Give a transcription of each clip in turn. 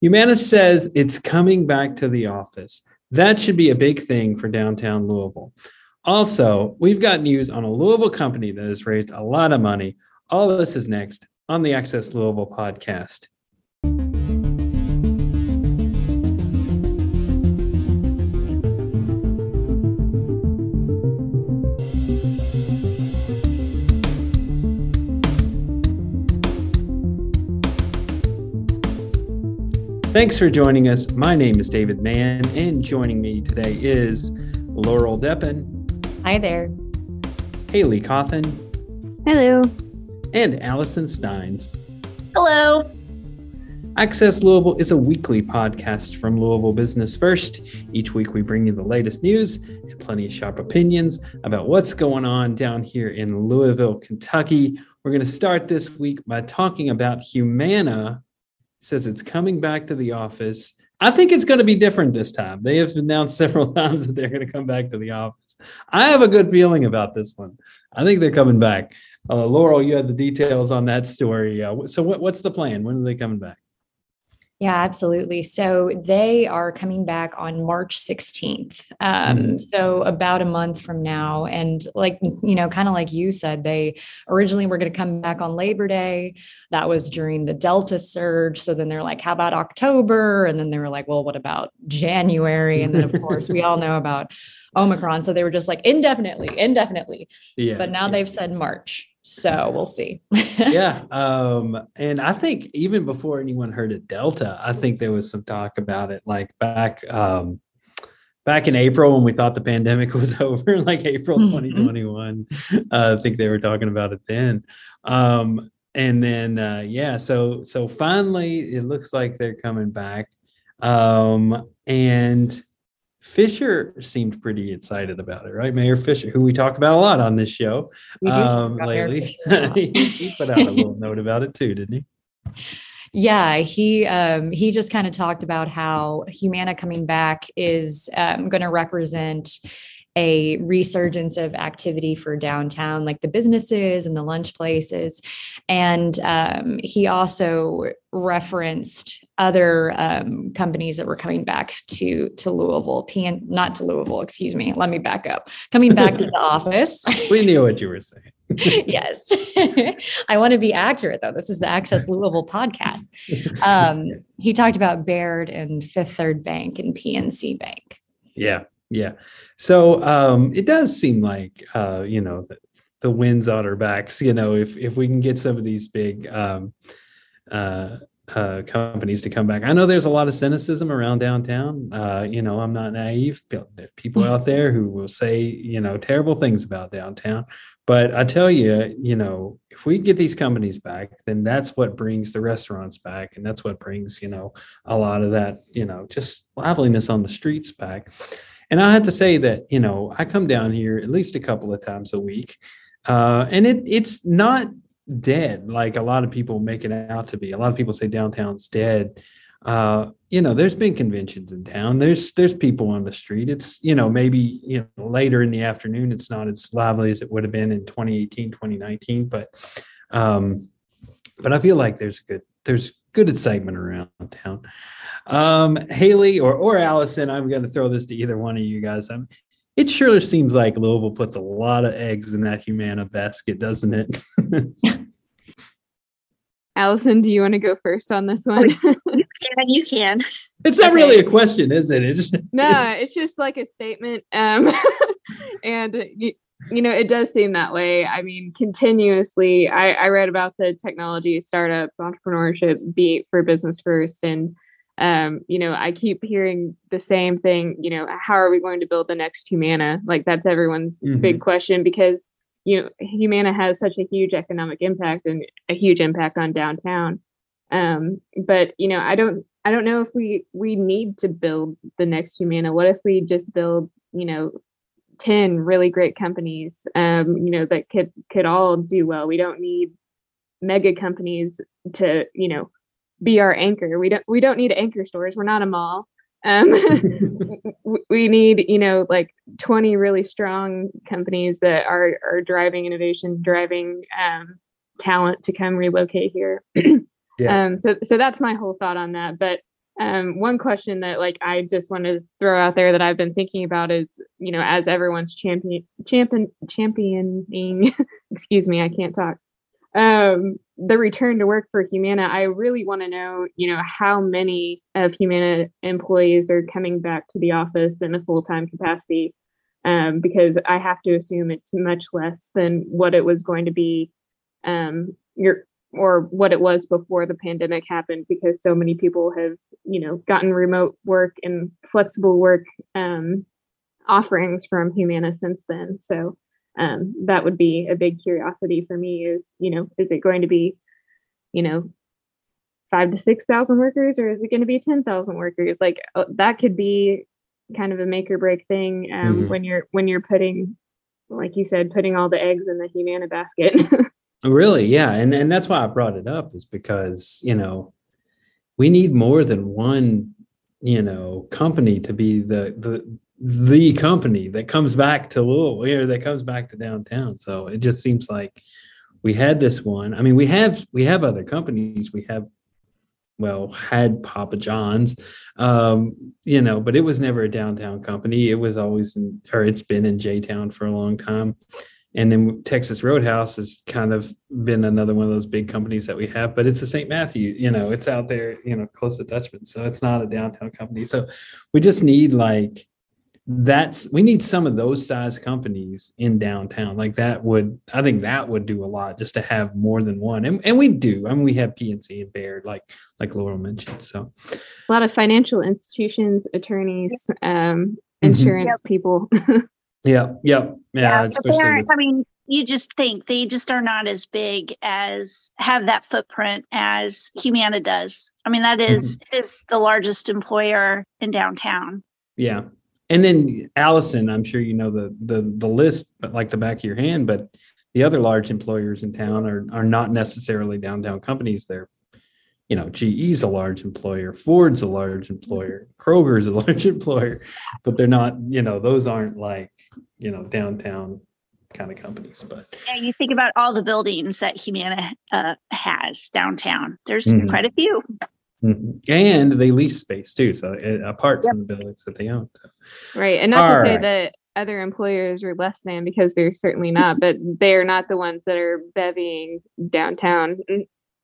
Humana says it's coming back to the office. That should be a big thing for downtown Louisville. Also, we've got news on a Louisville company that has raised a lot of money. All of this is next on the Access Louisville podcast. Thanks for joining us. My name is David Mann, and joining me today is Laurel Deppen. Hi there. Haley Cawthon. Hello. And Allison Steins. Hello. Access Louisville is a weekly podcast from Louisville Business First. Each week, we bring you the latest news and plenty of sharp opinions about what's going on down here in Louisville, Kentucky. We're going to start this week by talking about Humana says it's coming back to the office. I think it's going to be different this time. They have announced several times that they're going to come back to the office. I have a good feeling about this one. I think they're coming back. Uh, Laurel, you had the details on that story. Uh, so, what, what's the plan? When are they coming back? Yeah, absolutely. So they are coming back on March 16th. Um, mm-hmm. So about a month from now. And like, you know, kind of like you said, they originally were going to come back on Labor Day. That was during the Delta surge. So then they're like, how about October? And then they were like, well, what about January? And then, of course, we all know about Omicron. So they were just like indefinitely, indefinitely. Yeah, but now yeah. they've said March. So we'll see. yeah. Um, and I think even before anyone heard of Delta, I think there was some talk about it like back um back in April when we thought the pandemic was over, like April 2021. Mm-hmm. Uh, I think they were talking about it then. Um, and then uh, yeah, so so finally it looks like they're coming back. Um, and Fisher seemed pretty excited about it, right? Mayor Fisher, who we talk about a lot on this show um, lately. he, he put out a little note about it too, didn't he? Yeah, he um, he just kind of talked about how Humana coming back is um, going to represent a resurgence of activity for downtown, like the businesses and the lunch places. And um, he also referenced other um, companies that were coming back to to Louisville, PN, not to Louisville, excuse me. Let me back up. Coming back to the office. we knew what you were saying. yes, I want to be accurate though. This is the Access Louisville podcast. Um, he talked about Baird and Fifth Third Bank and PNC Bank. Yeah, yeah. So um, it does seem like uh, you know the, the winds on our backs. You know, if if we can get some of these big um, uh, uh, companies to come back. I know there's a lot of cynicism around downtown. Uh, you know, I'm not naive. People out there who will say, you know, terrible things about downtown. But I tell you, you know, if we get these companies back, then that's what brings the restaurants back. And that's what brings, you know, a lot of that, you know, just liveliness on the streets back. And I have to say that, you know, I come down here at least a couple of times a week. Uh, and it it's not dead like a lot of people make it out to be. A lot of people say downtown's dead. Uh, you know, there's been conventions in town. There's there's people on the street. It's you know maybe you know later in the afternoon. It's not as lively as it would have been in 2018, 2019. But um, but I feel like there's a good there's good excitement around town. Um, Haley or or Allison, I'm going to throw this to either one of you guys. I'm, it sure seems like Louisville puts a lot of eggs in that Humana basket, doesn't it? Allison, do you want to go first on this one? you can. You can. It's not okay. really a question, is it? It's just, no, it's just like a statement. Um, and you, know, it does seem that way. I mean, continuously, I, I read about the technology startups, entrepreneurship beat for business first, and um, you know, I keep hearing the same thing, you know, how are we going to build the next Humana? Like that's everyone's mm-hmm. big question because, you know, Humana has such a huge economic impact and a huge impact on downtown. Um, but you know, I don't I don't know if we we need to build the next Humana. What if we just build, you know, 10 really great companies um, you know, that could could all do well. We don't need mega companies to, you know, be our anchor. We don't we don't need anchor stores. We're not a mall. Um, we need you know like 20 really strong companies that are are driving innovation, driving um, talent to come relocate here. yeah. Um, so so that's my whole thought on that. But um, one question that like I just want to throw out there that I've been thinking about is, you know, as everyone's champion champion championing, excuse me, I can't talk. Um, the return to work for Humana, I really want to know, you know, how many of Humana employees are coming back to the office in a full-time capacity. Um, because I have to assume it's much less than what it was going to be um, your or what it was before the pandemic happened because so many people have you know gotten remote work and flexible work um, offerings from humana since then. So um, that would be a big curiosity for me is you know is it going to be you know five to six thousand workers or is it going to be 10,000 workers? Like uh, that could be kind of a make or break thing um, mm-hmm. when you're when you're putting like you said putting all the eggs in the humana basket Really, yeah, and and that's why I brought it up is because you know we need more than one you know company to be the the the company that comes back to Louisville or that comes back to downtown. So it just seems like we had this one. I mean, we have we have other companies. We have well had Papa John's, um, you know, but it was never a downtown company. It was always in, or it's been in J Town for a long time and then Texas Roadhouse has kind of been another one of those big companies that we have, but it's a St. Matthew, you know, it's out there, you know, close to Dutchman. So it's not a downtown company. So we just need like that's we need some of those size companies in downtown. Like that would I think that would do a lot just to have more than one. And, and we do. I mean we have PNC and Baird, like like Laurel mentioned. So a lot of financial institutions, attorneys, um, mm-hmm. insurance mm-hmm. people. Yeah, yeah, yeah. yeah I mean, you just think they just are not as big as have that footprint as Humana does. I mean, that is, mm-hmm. is the largest employer in downtown. Yeah. And then Allison, I'm sure you know the the the list, but like the back of your hand, but the other large employers in town are are not necessarily downtown companies. They're you know, GE's a large employer, Ford's a large employer, Kroger's a large employer, but they're not, you know, those aren't like, you know, downtown kind of companies. But yeah, you think about all the buildings that Humana uh, has downtown. There's mm-hmm. quite a few. Mm-hmm. And they lease space too. So uh, apart yep. from the buildings that they own. So. Right. And not all to say right. that other employers are less than because they're certainly not, but they're not the ones that are bevying downtown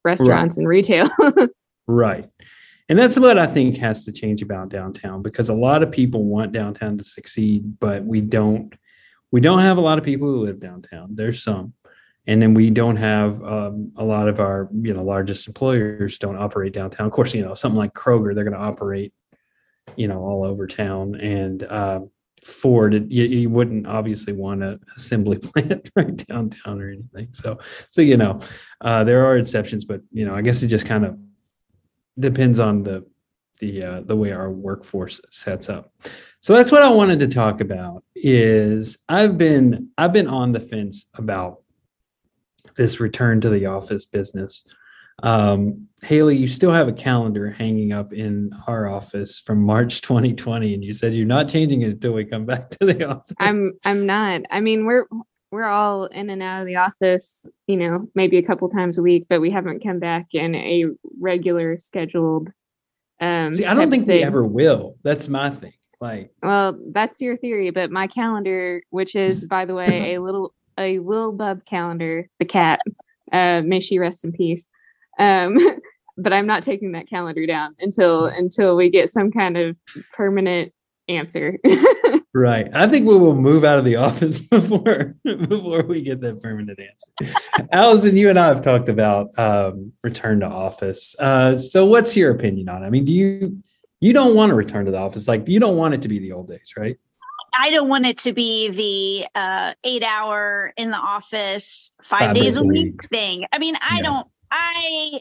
restaurants right. and retail. right. And that's what I think has to change about downtown because a lot of people want downtown to succeed, but we don't we don't have a lot of people who live downtown. There's some. And then we don't have um, a lot of our, you know, largest employers don't operate downtown. Of course, you know, something like Kroger, they're going to operate, you know, all over town. And uh, Ford, you, you wouldn't obviously want an assembly plant right downtown or anything. So, so you know, uh, there are exceptions, but you know, I guess it just kind of depends on the the uh, the way our workforce sets up. So that's what I wanted to talk about. Is I've been I've been on the fence about this return to the office business um, Haley, you still have a calendar hanging up in our office from March 2020, and you said you're not changing it until we come back to the office. I'm I'm not. I mean, we're we're all in and out of the office, you know, maybe a couple times a week, but we haven't come back in a regular scheduled. Um, See, I don't think we ever will. That's my thing. Like, well, that's your theory, but my calendar, which is, by the way, a little a little bub calendar, the cat, uh, may she rest in peace. Um, but I'm not taking that calendar down until until we get some kind of permanent answer. right. I think we will move out of the office before before we get that permanent answer. Allison, you and I have talked about um, return to office. Uh, so, what's your opinion on it? I mean, do you you don't want to return to the office? Like, you don't want it to be the old days, right? I don't want it to be the uh, eight hour in the office, five, five days, days, a week, week thing. I mean, I yeah. don't I,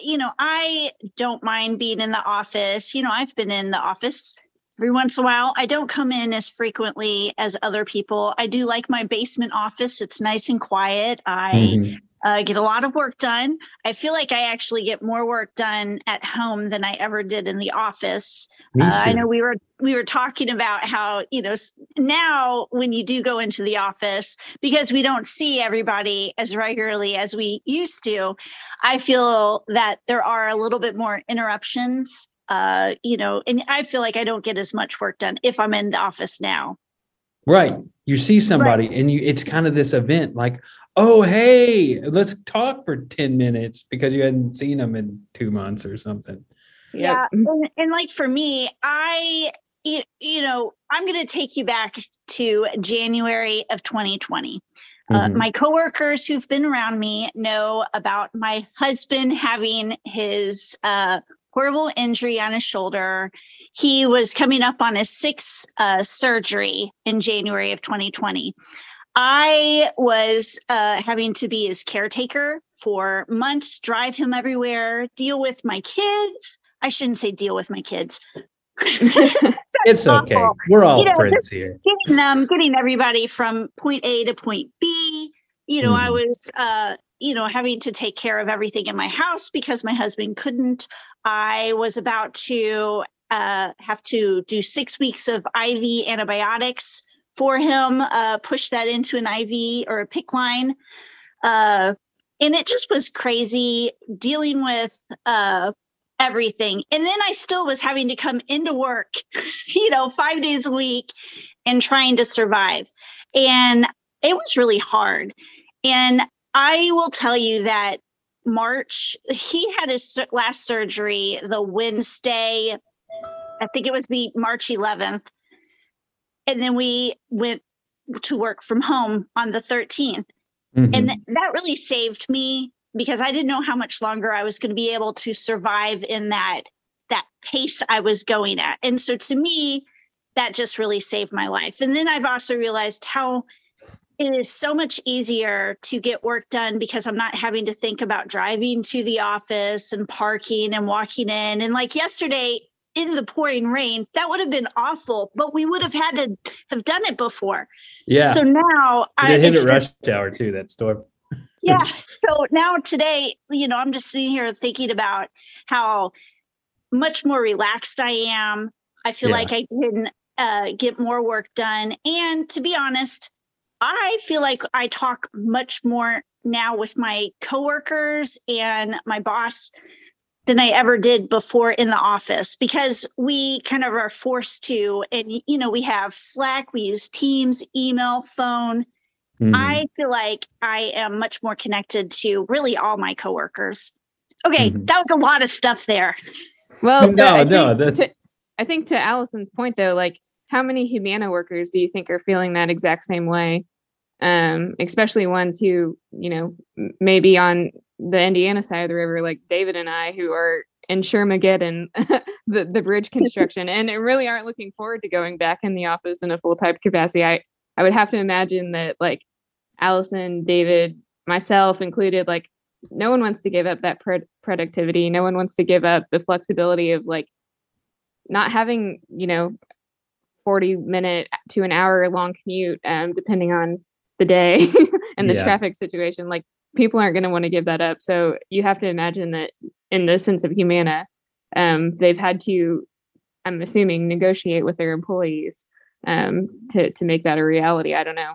you know, I don't mind being in the office. You know, I've been in the office every once in a while. I don't come in as frequently as other people. I do like my basement office. It's nice and quiet. I mm-hmm uh, get a lot of work done. I feel like I actually get more work done at home than I ever did in the office. Uh, I know we were we were talking about how you know now when you do go into the office because we don't see everybody as regularly as we used to. I feel that there are a little bit more interruptions uh, you know, and I feel like I don't get as much work done if I'm in the office now. Right. You see somebody right. and you it's kind of this event like, oh hey, let's talk for 10 minutes because you hadn't seen them in two months or something. Yeah. And, and like for me, I you, you know, I'm going to take you back to January of 2020. Uh, mm-hmm. Uh, my coworkers who've been around me know about my husband having his uh, horrible injury on his shoulder. He was coming up on his sixth uh, surgery in January of 2020. I was uh, having to be his caretaker for months, drive him everywhere, deal with my kids. I shouldn't say deal with my kids. it's okay. We're all you know, friends here. Getting them, getting everybody from point A to point B. You know, mm. I hmm. was uh, you know, having to take care of everything in my house because my husband couldn't. I was about to uh, have to do six weeks of IV antibiotics for him, uh, push that into an IV or a PICC line. Uh, and it just was crazy dealing with uh, everything. And then I still was having to come into work, you know, five days a week and trying to survive. And it was really hard. And I will tell you that March, he had his last surgery the Wednesday, I think it was the March 11th. And then we went to work from home on the 13th. Mm-hmm. And that really saved me because I didn't know how much longer I was going to be able to survive in that that pace I was going at. And so to me, that just really saved my life. And then I've also realized how it is so much easier to get work done because I'm not having to think about driving to the office and parking and walking in. And like yesterday in the pouring rain, that would have been awful, but we would have had to have done it before. Yeah. So now I hit it rush hour too, that storm. yeah. So now today, you know, I'm just sitting here thinking about how much more relaxed I am. I feel yeah. like I can uh, get more work done. And to be honest, I feel like I talk much more now with my coworkers and my boss than I ever did before in the office because we kind of are forced to. And, you know, we have Slack, we use Teams, email, phone. Mm-hmm. I feel like I am much more connected to really all my coworkers. Okay, mm-hmm. that was a lot of stuff there. Well, no, I no, that's... To, I think to Allison's point though, like how many Humana workers do you think are feeling that exact same way? Um, especially ones who, you know, maybe on the Indiana side of the river, like David and I, who are in Shermageddon, the, the bridge construction, and really aren't looking forward to going back in the office in a full time capacity. I, I would have to imagine that like Allison, David, myself included, like no one wants to give up that pro- productivity. No one wants to give up the flexibility of like not having, you know, 40 minute to an hour long commute, um, depending on the day and the yeah. traffic situation like people aren't going to want to give that up. So you have to imagine that in the sense of humana um, they've had to i'm assuming negotiate with their employees um, to to make that a reality. I don't know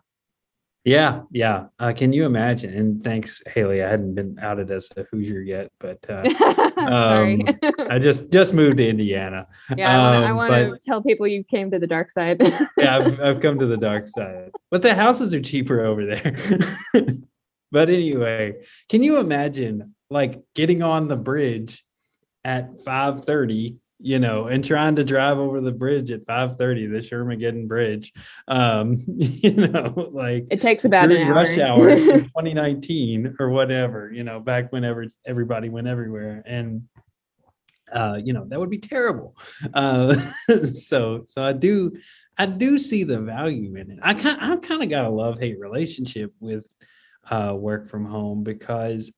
yeah, yeah. Uh, can you imagine? And thanks, Haley. I hadn't been outed as a Hoosier yet, but uh, um, I just just moved to Indiana. Yeah, um, I want to tell people you came to the dark side. yeah, I've, I've come to the dark side, but the houses are cheaper over there. but anyway, can you imagine like getting on the bridge at five thirty you know, and trying to drive over the bridge at 5:30, the Shermageddon Bridge. Um, you know, like it takes about an rush hour in 2019 or whatever, you know, back whenever everybody went everywhere. And uh, you know, that would be terrible. Uh, so so I do I do see the value in it. I kind I've kind of got a love-hate relationship with uh, work from home because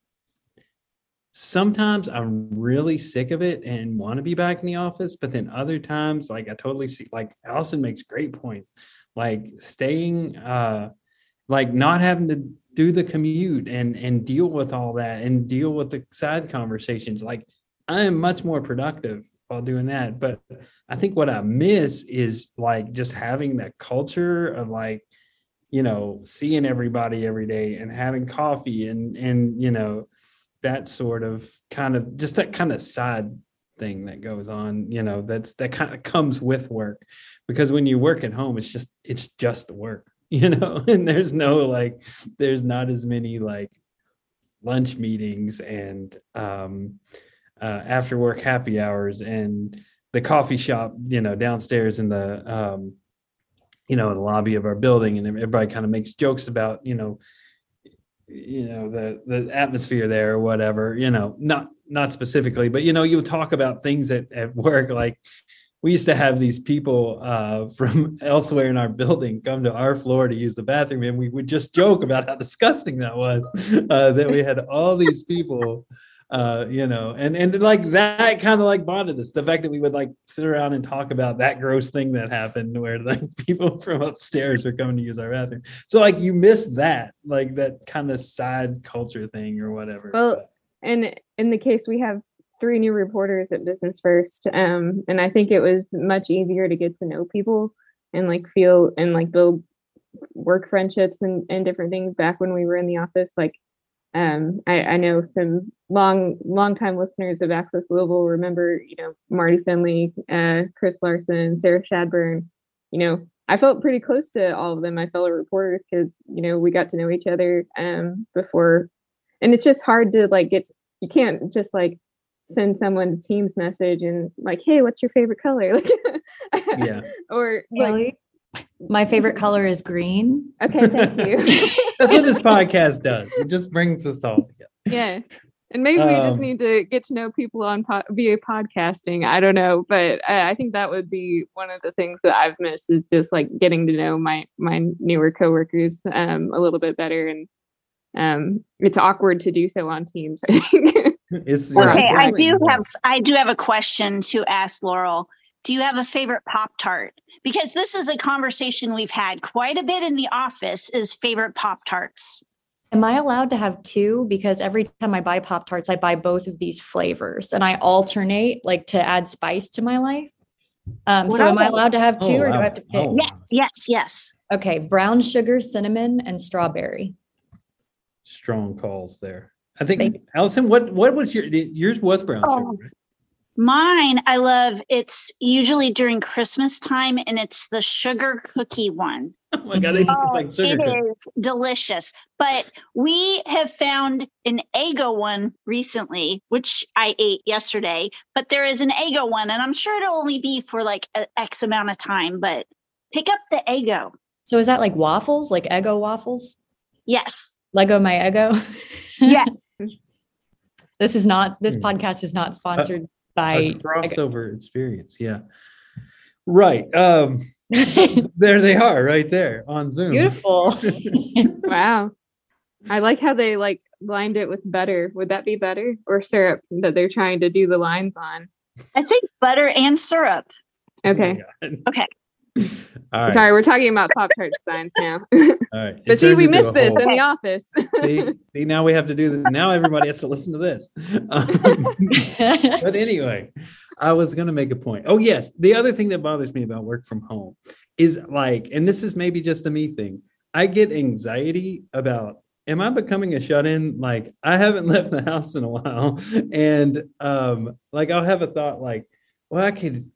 sometimes I'm really sick of it and want to be back in the office, but then other times, like I totally see, like Allison makes great points, like staying, uh, like not having to do the commute and and deal with all that and deal with the side conversations. Like I am much more productive while doing that, but I think what I miss is like just having that culture of like you know seeing everybody every day and having coffee and and you know that sort of kind of just that kind of side thing that goes on you know that's that kind of comes with work. Because when you work at home it's just it's just work you know and there's no like there's not as many like lunch meetings and um uh, after work happy hours and the coffee shop you know downstairs in the um you know in the lobby of our building and everybody kind of makes jokes about you know you know the the atmosphere there or whatever you know not not specifically but you know you talk about things at, at work like we used to have these people uh, from elsewhere in our building come to our floor to use the bathroom and we would just joke about how disgusting that was uh, that we had all these people uh, you know, and and like that kind of like bonded us. The fact that we would like sit around and talk about that gross thing that happened, where like people from upstairs are coming to use our bathroom. So like you miss that, like that kind of side culture thing or whatever. Well, and in the case we have three new reporters at Business First, um, and I think it was much easier to get to know people and like feel and like build work friendships and, and different things back when we were in the office. Like um, I, I, know some long, long time listeners of Access Louisville remember, you know, Marty Finley, uh, Chris Larson, Sarah Shadburn. You know, I felt pretty close to all of them, my fellow reporters, because you know we got to know each other um, before, and it's just hard to like get. You can't just like send someone a Teams message and like, hey, what's your favorite color? Like, yeah, or like. My favorite color is green. Okay, thank you. That's what this podcast does. It just brings us all together. Yes. And maybe we just um, need to get to know people on po- via podcasting. I don't know, but I, I, think that would be one of the things that I've missed is just like getting to know my my newer coworkers um, a little bit better. And um, it's awkward to do so on Teams. I think. it's, okay, I do have I do have a question to ask Laurel do you have a favorite pop tart? Because this is a conversation we've had quite a bit in the office is favorite pop tarts. Am i allowed to have two? Because every time i buy pop tarts i buy both of these flavors and i alternate like to add spice to my life. Um, so am i allowed to have two oh, or do i have to pick? Oh. yes yes yes. Okay brown sugar cinnamon and strawberry. Strong calls there. I think Allison, what what was your yours was brown oh, sugar? Right? Mine, I love. It's usually during Christmas time, and it's the sugar cookie one. Oh my god, it's oh, like sugar. It cookie. is delicious. But we have found an Eggo one recently, which I ate yesterday. But there is an Eggo one, and I'm sure it'll only be for like a X amount of time. But pick up the Eggo. So is that like waffles, like Eggo waffles? Yes. Leggo my Eggo. Yeah. this is not. This hmm. podcast is not uh, sponsored. By a crossover experience. Yeah. Right. Um there they are right there on Zoom. Beautiful. wow. I like how they like lined it with butter. Would that be butter or syrup that they're trying to do the lines on? I think butter and syrup. Okay. Oh okay. Sorry, we're talking about Pop Tart designs now. All right. but see, we missed this whole... in the office. see, see, now we have to do this. Now everybody has to listen to this. Um, but anyway, I was going to make a point. Oh, yes. The other thing that bothers me about work from home is like, and this is maybe just a me thing, I get anxiety about am I becoming a shut in? Like I haven't left the house in a while. And um, like I'll have a thought like, well, I could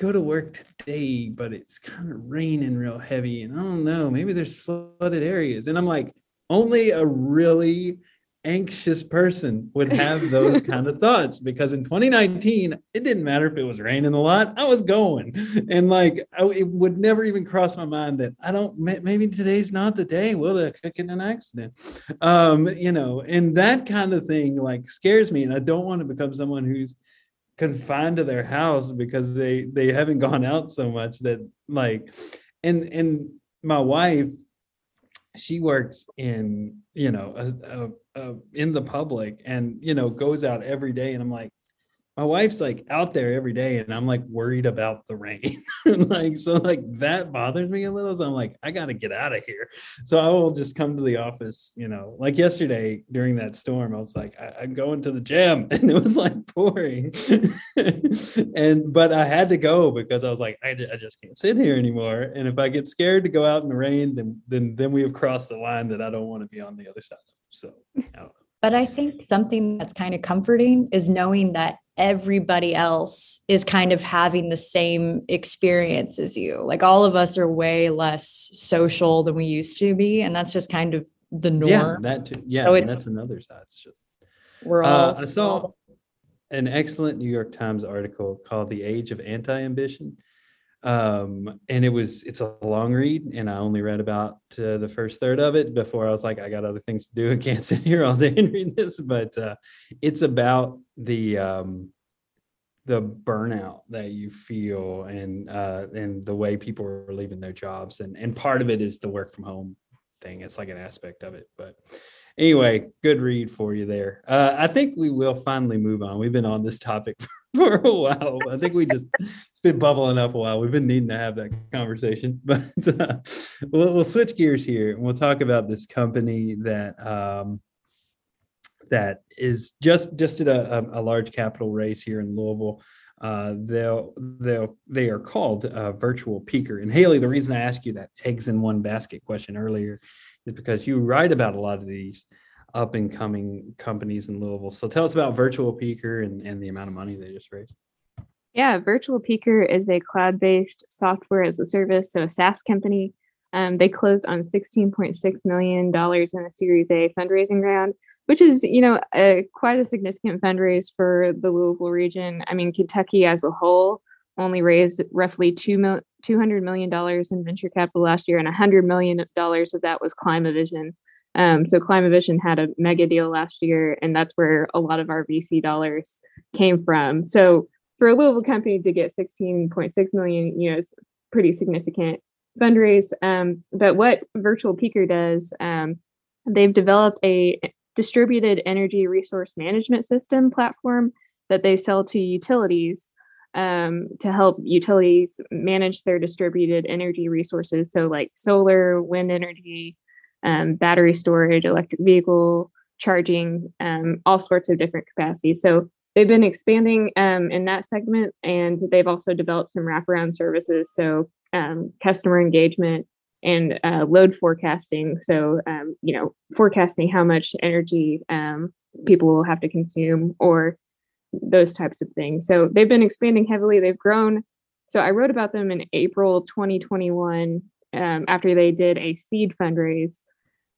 go to work today, but it's kind of raining real heavy. And I don't know, maybe there's flooded areas. And I'm like, only a really anxious person would have those kind of thoughts because in 2019 it didn't matter if it was raining a lot i was going and like I, it would never even cross my mind that i don't maybe today's not the day will they cook in an accident um you know and that kind of thing like scares me and i don't want to become someone who's confined to their house because they they haven't gone out so much that like and and my wife she works in you know a, a, a, in the public and you know goes out every day and i'm like my wife's like out there every day and I'm like worried about the rain. like, so like that bothers me a little. So I'm like, I got to get out of here. So I will just come to the office, you know, like yesterday during that storm, I was like, I- am going to the gym and it was like pouring. and, but I had to go because I was like, I, I just can't sit here anymore. And if I get scared to go out in the rain, then, then, then we have crossed the line that I don't want to be on the other side. So, But I think something that's kind of comforting is knowing that everybody else is kind of having the same experience as you. Like all of us are way less social than we used to be. And that's just kind of the norm. Yeah, that too. Yeah, So and that's another side. It's just We're Uh, all, I saw an excellent New York Times article called "The Age of Anti-Ambition," um, and it was it's a long read, and I only read about uh, the first third of it before I was like, I got other things to do. I can't sit here all day and read this, but uh, it's about the um, the burnout that you feel and uh, and the way people are leaving their jobs, and and part of it is the work from home thing. It's like an aspect of it, but anyway, good read for you there. Uh, I think we will finally move on. We've been on this topic for a while. I think we just it's been bubbling up a while. We've been needing to have that conversation, but uh, we'll, we'll switch gears here and we'll talk about this company that um, that is just just did a, a, a large capital raise here in Louisville. Uh, they'll they'll they are called uh, virtual peaker. And Haley, the reason I asked you that eggs in one basket question earlier is because you write about a lot of these up and coming companies in Louisville. So tell us about Virtual Peaker and, and the amount of money they just raised. Yeah, Virtual Peaker is a cloud based software as a service, so a SaaS company. Um, they closed on $16.6 million in a Series A fundraising round, which is, you know, a, quite a significant fundraise for the Louisville region. I mean, Kentucky as a whole only raised roughly two mil- $200 million in venture capital last year, and $100 million of that was Climavision. Um, so Climavision had a mega deal last year, and that's where a lot of our VC dollars came from. So for a Louisville company to get 16.6 million, you know, is pretty significant fundraise. Um, but what Virtual Peaker does, um, they've developed a distributed energy resource management system platform that they sell to utilities um, to help utilities manage their distributed energy resources. So, like solar, wind energy, um, battery storage, electric vehicle charging, um, all sorts of different capacities. So, they've been expanding um, in that segment, and they've also developed some wraparound services. So, um, customer engagement and uh, load forecasting. So, um, you know, forecasting how much energy um, people will have to consume or those types of things. So they've been expanding heavily. They've grown. So I wrote about them in April 2021 um, after they did a seed fundraise,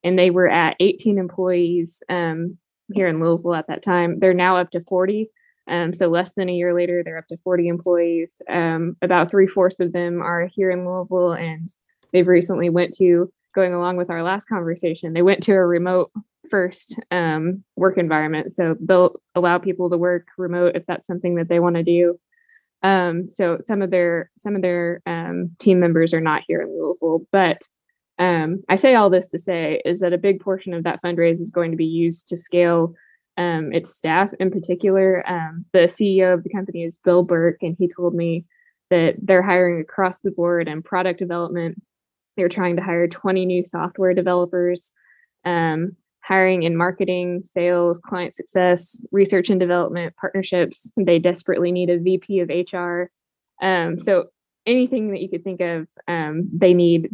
and they were at 18 employees um, here in Louisville at that time. They're now up to 40. Um, so less than a year later, they're up to 40 employees. Um, about three fourths of them are here in Louisville, and they've recently went to going along with our last conversation. They went to a remote first um, work environment. So they'll allow people to work remote if that's something that they want to do. Um, so some of their some of their um, team members are not here in Louisville, but um, I say all this to say is that a big portion of that fundraise is going to be used to scale um, its staff. In particular, um, the CEO of the company is Bill Burke, and he told me that they're hiring across the board and product development. They're trying to hire 20 new software developers. Um, hiring in marketing, sales, client success, research and development, partnerships. They desperately need a VP of HR. Um, so anything that you could think of, um, they need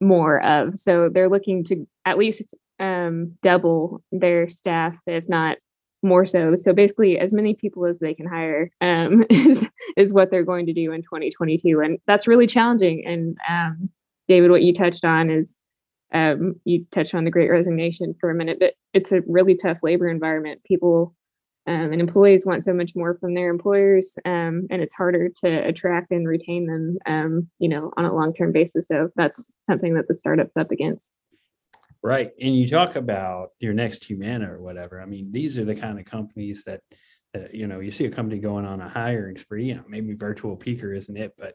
more of. So they're looking to at least um, double their staff, if not more so. So basically, as many people as they can hire um, is is what they're going to do in 2022, and that's really challenging. And um, David, what you touched on is um, you touched on the great resignation for a minute, but it's a really tough labor environment. People um, and employees want so much more from their employers, um, and it's harder to attract and retain them, um, you know, on a long-term basis. So that's something that the startup's up against. Right. And you talk about your next Humana or whatever. I mean, these are the kind of companies that, that you know, you see a company going on a hiring spree, you know, maybe virtual peaker isn't it, but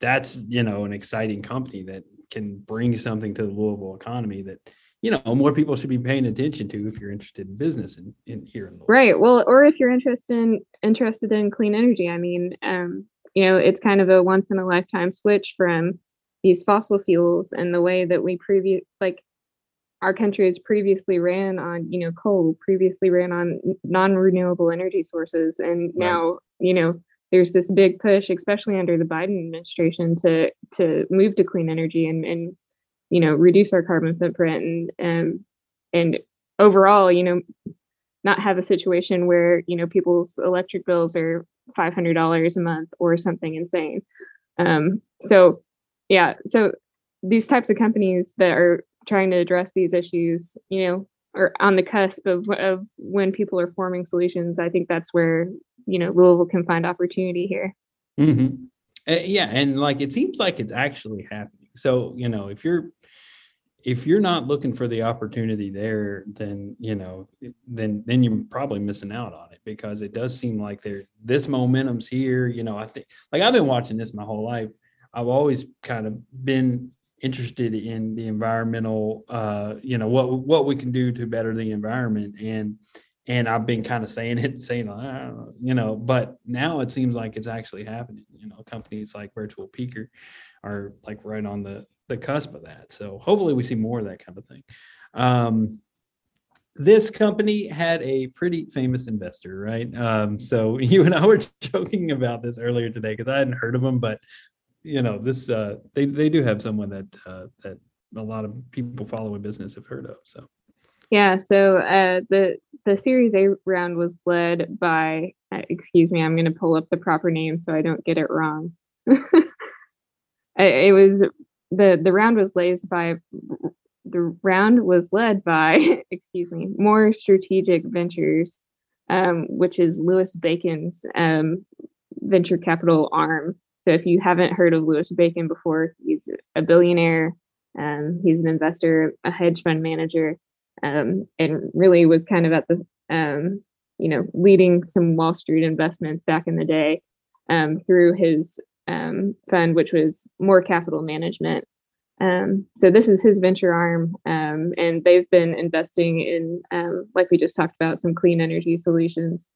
that's, you know, an exciting company that can bring something to the Louisville economy that, you know, more people should be paying attention to if you're interested in business in, in here in Louisville. Right. Well, or if you're interested in interested in clean energy, I mean, um, you know, it's kind of a once in a lifetime switch from these fossil fuels and the way that we previous like our country has previously ran on you know coal previously ran on non-renewable energy sources and now you know there's this big push especially under the biden administration to to move to clean energy and and you know reduce our carbon footprint and and and overall you know not have a situation where you know people's electric bills are five hundred dollars a month or something insane. Um, so yeah, so these types of companies that are trying to address these issues, you know, are on the cusp of of when people are forming solutions. I think that's where you know Louisville can find opportunity here. Mm-hmm. Uh, yeah, and like it seems like it's actually happening. So you know, if you're if you're not looking for the opportunity there, then you know, then then you're probably missing out on it because it does seem like there this momentum's here. You know, I think like I've been watching this my whole life. I've always kind of been interested in the environmental, uh, you know, what what we can do to better the environment, and and I've been kind of saying it, saying, uh, you know, but now it seems like it's actually happening. You know, companies like Virtual Peaker are like right on the the cusp of that. So hopefully we see more of that kind of thing. Um, this company had a pretty famous investor, right? Um, so you and I were joking about this earlier today because I hadn't heard of them, but you know, this uh, they they do have someone that uh, that a lot of people following business have heard of. So yeah, so uh, the the Series A round was led by, uh, excuse me, I'm going to pull up the proper name so I don't get it wrong. it was the the round was led by the round was led by, excuse me, Moore Strategic Ventures, um, which is Louis Bacon's um, venture capital arm. So if you haven't heard of Louis Bacon before, he's a billionaire. Um, he's an investor, a hedge fund manager um, and really was kind of at the um, you know leading some Wall Street investments back in the day um, through his um, fund, which was Moore Capital Management. Um, so this is his venture arm, um, and they've been investing in, like we just talked about, some clean energy solutions.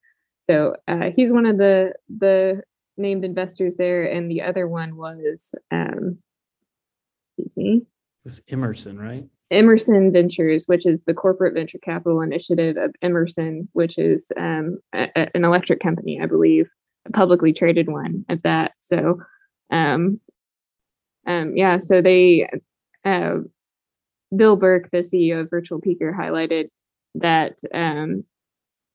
So uh, he's one of the the named investors there, and the other one was, excuse me, it was Emerson, right? Emerson Ventures, which is the corporate venture capital initiative of Emerson, which is um, a, an electric company, I believe, publicly traded one at that. So, um, um, yeah, so they, uh, Bill Burke, the CEO of Virtual Peaker, highlighted that um,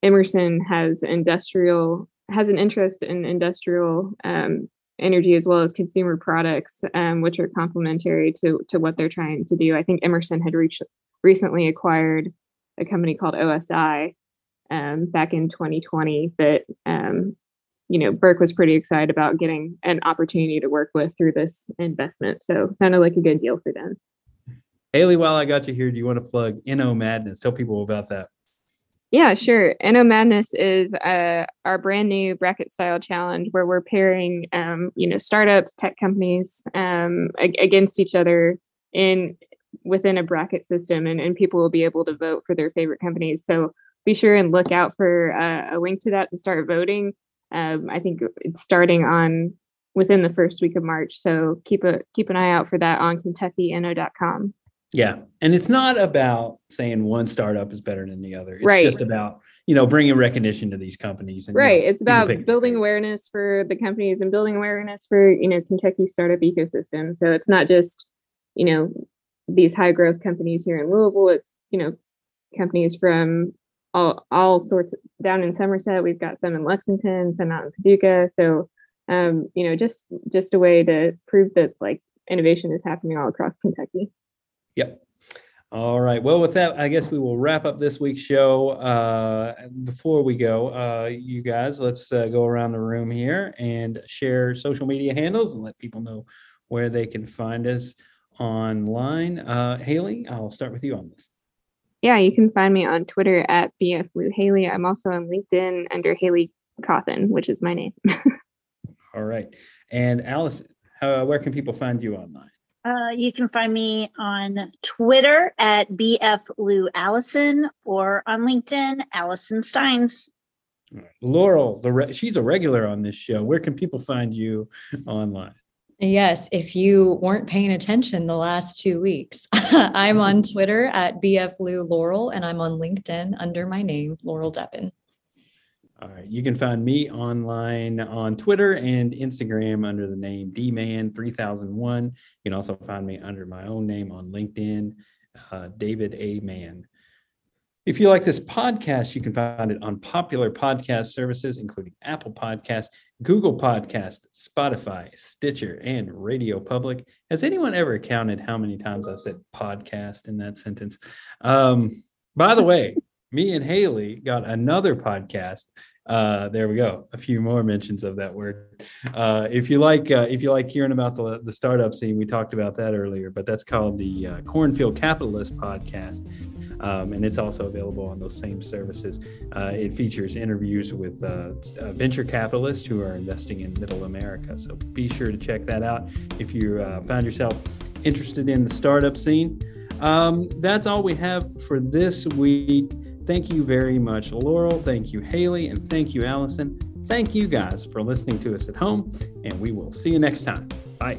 Emerson has industrial has an interest in industrial um, energy as well as consumer products, um, which are complementary to to what they're trying to do. I think Emerson had reached, recently acquired a company called OSI um, back in 2020 that um, you know Burke was pretty excited about getting an opportunity to work with through this investment. So sounded like a good deal for them. Haley, while I got you here, do you want to plug Inno Madness? Tell people about that. Yeah, sure. Inno Madness is uh, our brand new bracket style challenge where we're pairing, um, you know, startups, tech companies um, ag- against each other in within a bracket system, and, and people will be able to vote for their favorite companies. So be sure and look out for uh, a link to that to start voting. Um, I think it's starting on within the first week of March. So keep a keep an eye out for that on KentuckyInno.com. Yeah. And it's not about saying one startup is better than the other. It's right. just about, you know, bringing recognition to these companies. And, right. You know, it's about building awareness for the companies and building awareness for, you know, Kentucky startup ecosystem. So it's not just, you know, these high growth companies here in Louisville. It's, you know, companies from all, all sorts down in Somerset. We've got some in Lexington, some out in Paducah. So, um, you know, just, just a way to prove that like innovation is happening all across Kentucky. Yep. All right. Well, with that, I guess we will wrap up this week's show. Uh, before we go, uh, you guys, let's uh, go around the room here and share social media handles and let people know where they can find us online. Uh, Haley, I'll start with you on this. Yeah, you can find me on Twitter at BF Lou Haley. I'm also on LinkedIn under Haley Cawthon, which is my name. All right. And Allison, where can people find you online? Uh, you can find me on Twitter at BF Lou Allison or on LinkedIn, Allison Steins. Laurel, the re- she's a regular on this show. Where can people find you online? Yes, if you weren't paying attention the last two weeks, I'm on Twitter at BF Lou Laurel and I'm on LinkedIn under my name, Laurel Deppen. All right. You can find me online on Twitter and Instagram under the name dman3001. You can also find me under my own name on LinkedIn, uh, David A. Mann. If you like this podcast, you can find it on popular podcast services, including Apple Podcast, Google Podcast, Spotify, Stitcher, and Radio Public. Has anyone ever counted how many times I said podcast in that sentence? Um, by the way, me and Haley got another podcast. Uh, there we go. A few more mentions of that word. Uh, if you like, uh, if you like hearing about the the startup scene, we talked about that earlier. But that's called the uh, Cornfield Capitalist Podcast um, and it's also available on those same services. Uh, it features interviews with uh, uh, venture capitalists who are investing in Middle America. So be sure to check that out if you found yourself interested in the startup scene. Um, that's all we have for this week. Thank you very much, Laurel. Thank you, Haley, and thank you, Allison. Thank you guys for listening to us at home, and we will see you next time. Bye.